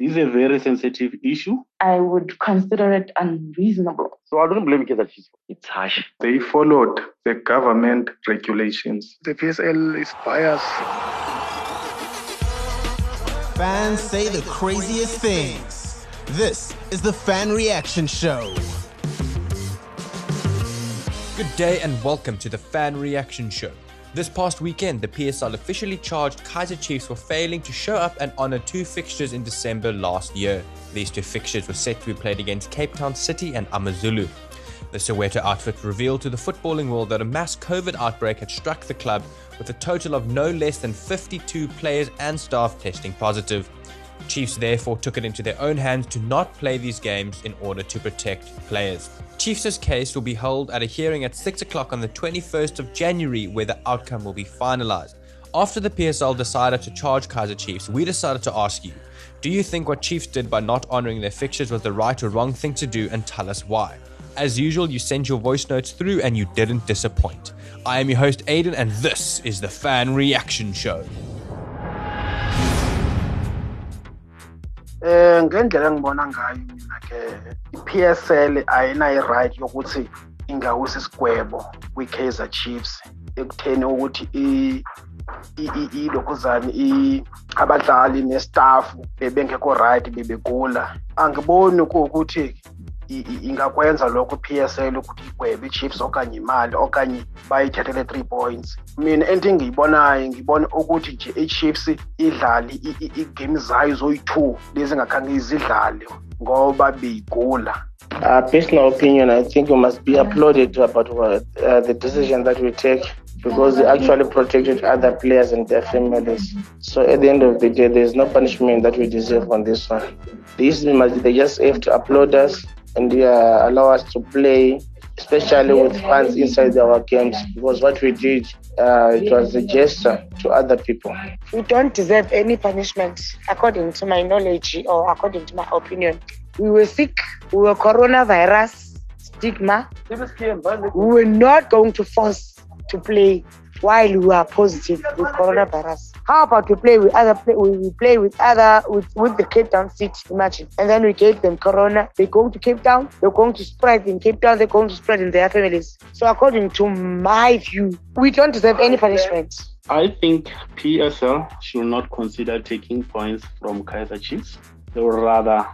This is a very sensitive issue. I would consider it unreasonable. So I don't blame Kaizer Chiefs. It's harsh. They followed the government regulations. The PSL is biased. Fans say the craziest things. This is the Fan Reaction Show. Good day and welcome to the Fan Reaction Show. This past weekend, the PSL officially charged Kaizer Chiefs for failing to show up and honour two fixtures in December last year. These two fixtures were set to be played against Cape Town City and Amazulu. The Soweto outfit revealed to the footballing world that a mass COVID outbreak had struck the club with a total of no less than 52 players and staff testing positive. Chiefs therefore took it into their own hands to not play these games in order to protect players. Chiefs' case will be held at a hearing at 6 o'clock on the 21st of January where the outcome will be finalised. After the PSL decided to charge Kaizer Chiefs, we decided to ask you do you think what Chiefs did by not honouring their fixtures was the right or wrong thing to do and tell us why? As usual, you sent your voice notes through and you didn't disappoint. I am your host, Aidan, and this is the Fan Reaction Show. Eh ngendlela engibona ngayo mina ke i-PSL ayinayo i-right yokuthi ingawisa isigwebo kwi-Kaizer Chiefs ekutheni ukuthi ilokhuzane abadlali nestaff bebengekho right bebegula. Angiboni kuwukuthi ingakwenza lokho i-PSL ukuthi igwebe i-Chiefs okanye imali okanye bayithathele three points mina into engiyibonayo ngibona ukuthi nje i-Chiefs idlale i-game zayo zoyi-two lezi ngakhange izidlale ngoba beyigula Uh, personal opinion, I think we must be applauded about uh, the decision that we take because they actually protected other players and their families. So at the end of the day, there's no punishment that we deserve on this one. This must, they just have to applaud us and uh, allow us to play, especially with fans inside our games, because what we did, uh, it was a gesture to other people. We don't deserve any punishment, according to my knowledge or according to my opinion. We were sick, we were coronavirus, stigma. We were not going to force to play while we are positive with coronavirus. How about we play with other play, we play with other with, with the Cape Town City, imagine. And then we gave them corona. They're going to Cape Town, they're going to spread in Cape Town, they're going to spread in their families. So according to my view, we don't deserve any punishment. I think PSL should not consider taking points from Kaizer Chiefs. They would rather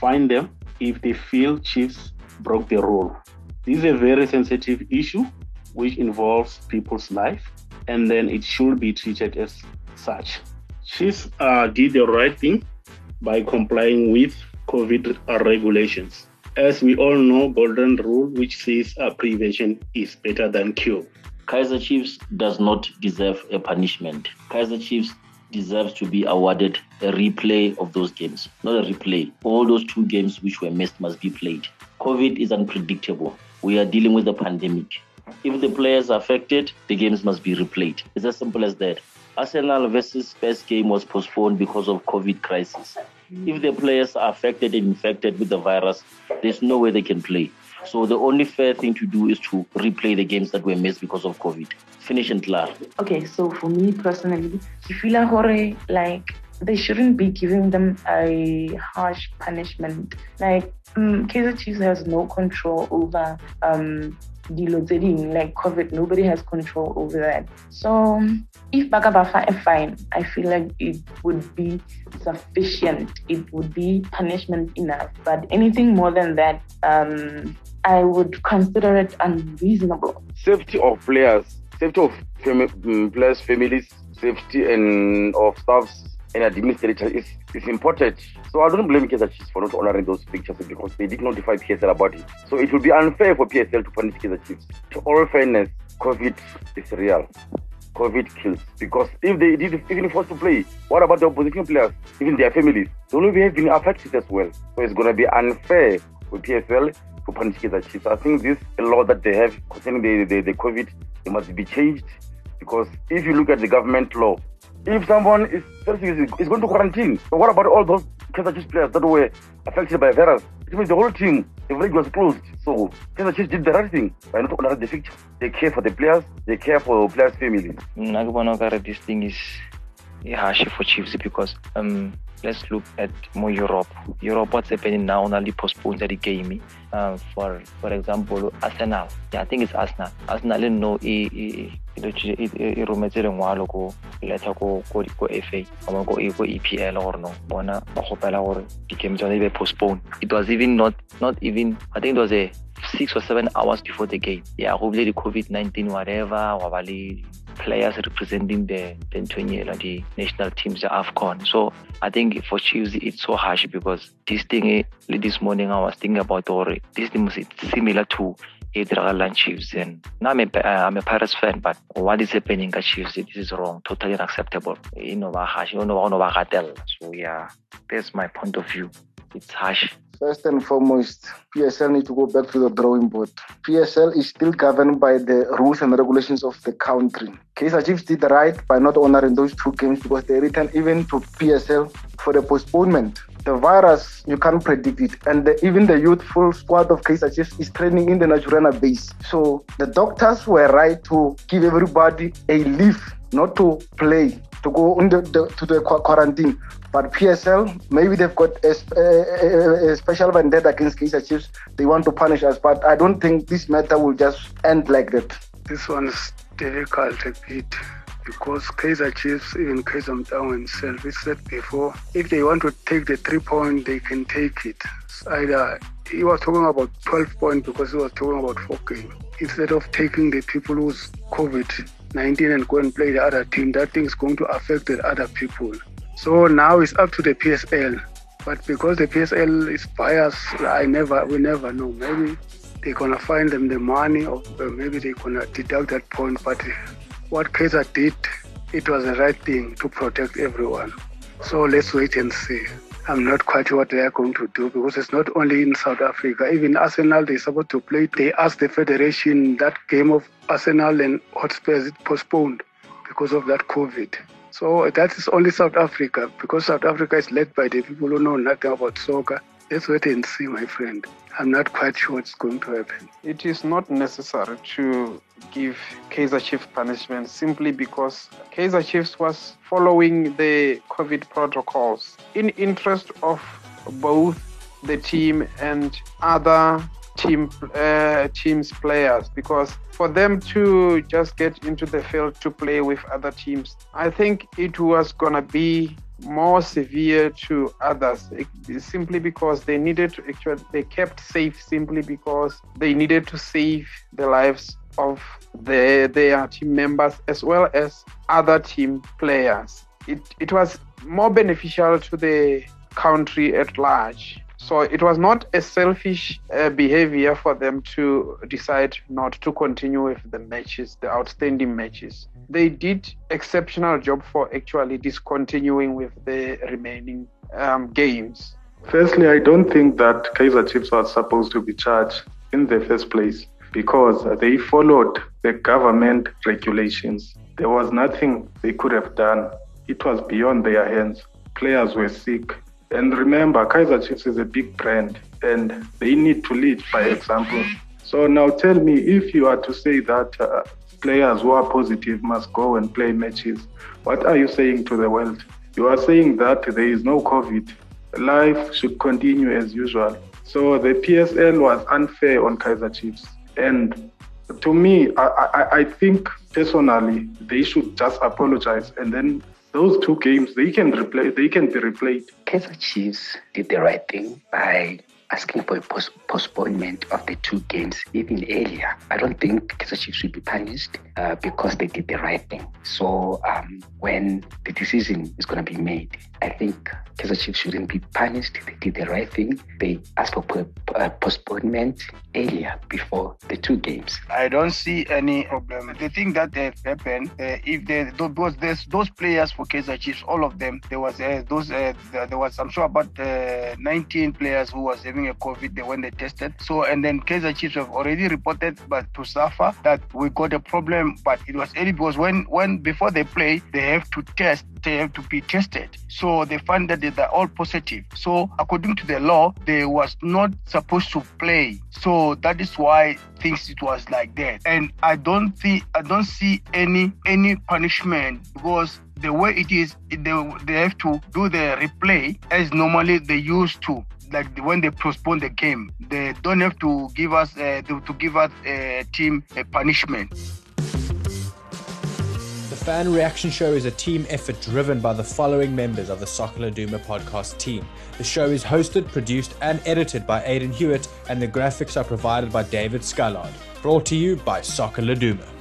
fine them if they feel Chiefs broke the rule. This is a very sensitive issue which involves people's life, and then it should be treated as such. Chiefs uh, did the right thing by complying with COVID regulations. As we all know, golden rule which says uh, prevention is better than cure. Kaizer Chiefs does not deserve a punishment. Kaizer Chiefs deserves to be awarded a replay of those games, not a replay. All those two games which were missed must be played. COVID is unpredictable. We are dealing with a pandemic. If the players are affected, the games must be replayed. It's as simple as that. Arsenal versus Spurs game was postponed because of COVID crisis. If the players are affected and infected with the virus, there's no way they can play. So the only fair thing to do is to replay the games that were missed because of COVID. Finish and clear. Okay, so for me personally, I feel like they shouldn't be giving them a harsh punishment. Like um, Kaizer Chiefs has no control over um, like COVID. Nobody has control over that. So if Bakabafa is fine, I feel like it would be sufficient. It would be punishment enough. But anything more than that, um, I would consider it unreasonable. Safety of players, safety of fam- players' families, safety and of staffs and administrators is, is important. So I don't blame Kaizer Chiefs for not honoring those pictures because they did notify PSL about it. So it would be unfair for PSL to punish Kaizer Chiefs. To all fairness, COVID is real. COVID kills. Because if they did even forced to play, what about the opposition players, even their families? They will be been affected as well. So it's going to be unfair for PSL to punish Kaizer Chiefs. I think this law that they have concerning the, the, the COVID, it must be changed because if you look at the government law, if someone is is going to quarantine, but what about all those Kaizer Chiefs players that were affected by virus? It means the whole team, the league was closed. So Kaizer Chiefs did the right thing by not honoring the fixture. They care for the players, they care for the players' families. This thing is harsh for Chiefs because um, let's look at more Europe. Europe, what's happening now? Only postponed the game. Uh, for for example, Arsenal. Yeah, I think it's Arsenal. Arsenal no e e e rometse lengwalo ko letter ko ko ko FA or ko ko EPL or no bona ba gopela gore di-game tsone be postponed it was even not not even I think it was a six or seven hours before the game yeah go bile di-covid-19 whatever wa ba le players representing the the the national teams the AFCON. So I think for Chiefs it's so harsh because this thing eh, this morning I was thinking about or this thing is similar to Idragalan Chiefs. And now I'm a, I'm a Pirates fan but what is happening at Chiefs this is wrong totally unacceptable. So yeah that's my point of view. It's harsh First and foremost, PSL need to go back to the drawing board. PSL is still governed by the rules and regulations of the country. Kaizer Chiefs did right by not honoring those two games because they returned even to PSL for the postponement. The virus, you can't predict it. And the, even the youthful squad of Kaizer Chiefs is training in the Naturena base. So the doctors were right to give everybody a leave, not to play to go into the, to the quarantine. But PSL, maybe they've got a, a, a special vendetta against Kaizer Chiefs. They want to punish us, but I don't think this matter will just end like that. This one's difficult a bit because Kaizer Chiefs, even Kaizer Motaung himself, he said before, if they want to take the three point, they can take it. either he was talking about 12 points because he was talking about four games. Instead of taking the people who's COVID 19 and go and play the other team, that thing is going to affect the other people. So now it's up to the PSL. But because the PSL is biased, I never, we never know. Maybe they're gonna find them the money, or maybe they're gonna deduct that point. But what Kaizer did, it was the right thing to protect everyone. So let's wait and see. I'm not quite sure what they are going to do because it's not only in South Africa. Even Arsenal, they're supposed to play. They asked the federation that game of Arsenal and Hotspur is postponed because of that COVID. So that is only South Africa because South Africa is led by the people who know nothing about soccer. Let's wait and see, my friend. I'm not quite sure what's going to happen. It is not necessary to give Kaizer Chiefs punishment simply because Kaizer Chiefs was following the COVID protocols in interest of both the team and other team uh, teams players because for them to just get into the field to play with other teams i think it was to be more severe to others simply because they needed to actually they kept safe simply because they needed to save the lives of the, their team members as well as other team players. It, it was more beneficial to the country at large so it was not a selfish uh, behavior for them to decide not to continue with the matches, the outstanding matches. They did exceptional job for actually discontinuing with the remaining um, games. Firstly, I don't think that Kaizer Chiefs was supposed to be charged in the first place because they followed the government regulations. There was nothing they could have done. It was beyond their hands. Players were sick and remember, Kaizer Chiefs is a big brand and they need to lead by example. So now tell me if you are to say that uh, players who are positive must go and play matches, what are you saying to the world? You are saying that there is no COVID. Life should continue as usual. So the PSL was unfair on Kaizer Chiefs. And to me, I, I, I think personally they should just apologize and then those two games they can replay they can be replayed. Kaizer Chiefs did the right thing by asking for a post- postponement of the two games even earlier. I don't think Kaizer Chiefs should be punished uh, because they did the right thing. So um, when the decision is going to be made, I think Kaizer Chiefs shouldn't be punished. They did the right thing. They asked for uh, postponement earlier before the two games. I don't see any problem. The thing that uh, happened, uh, if there those those players for Kaizer Chiefs, all of them, there was uh, those uh, there was I'm sure about uh, 19 players who was having a COVID They when they tested. So and then Kaizer Chiefs have already reported, but to suffer that we got a problem, but it was early because when when before they play, they have to test, have to be tested. So they found that they're all positive. So according to the law, they was not supposed to play. So that is why things it was like that. And I don't see I don't see any any punishment because the way it is they, they have to do the replay as normally they used to like when they postpone the game they don't have to give us uh, to give us a team a punishment Fan Reaction Show is a team effort driven by the following members of the Soccer Laduma podcast team. The show is hosted, produced, and edited by Aidan Hewitt, and the graphics are provided by David Scullard. Brought to you by Soccer Laduma.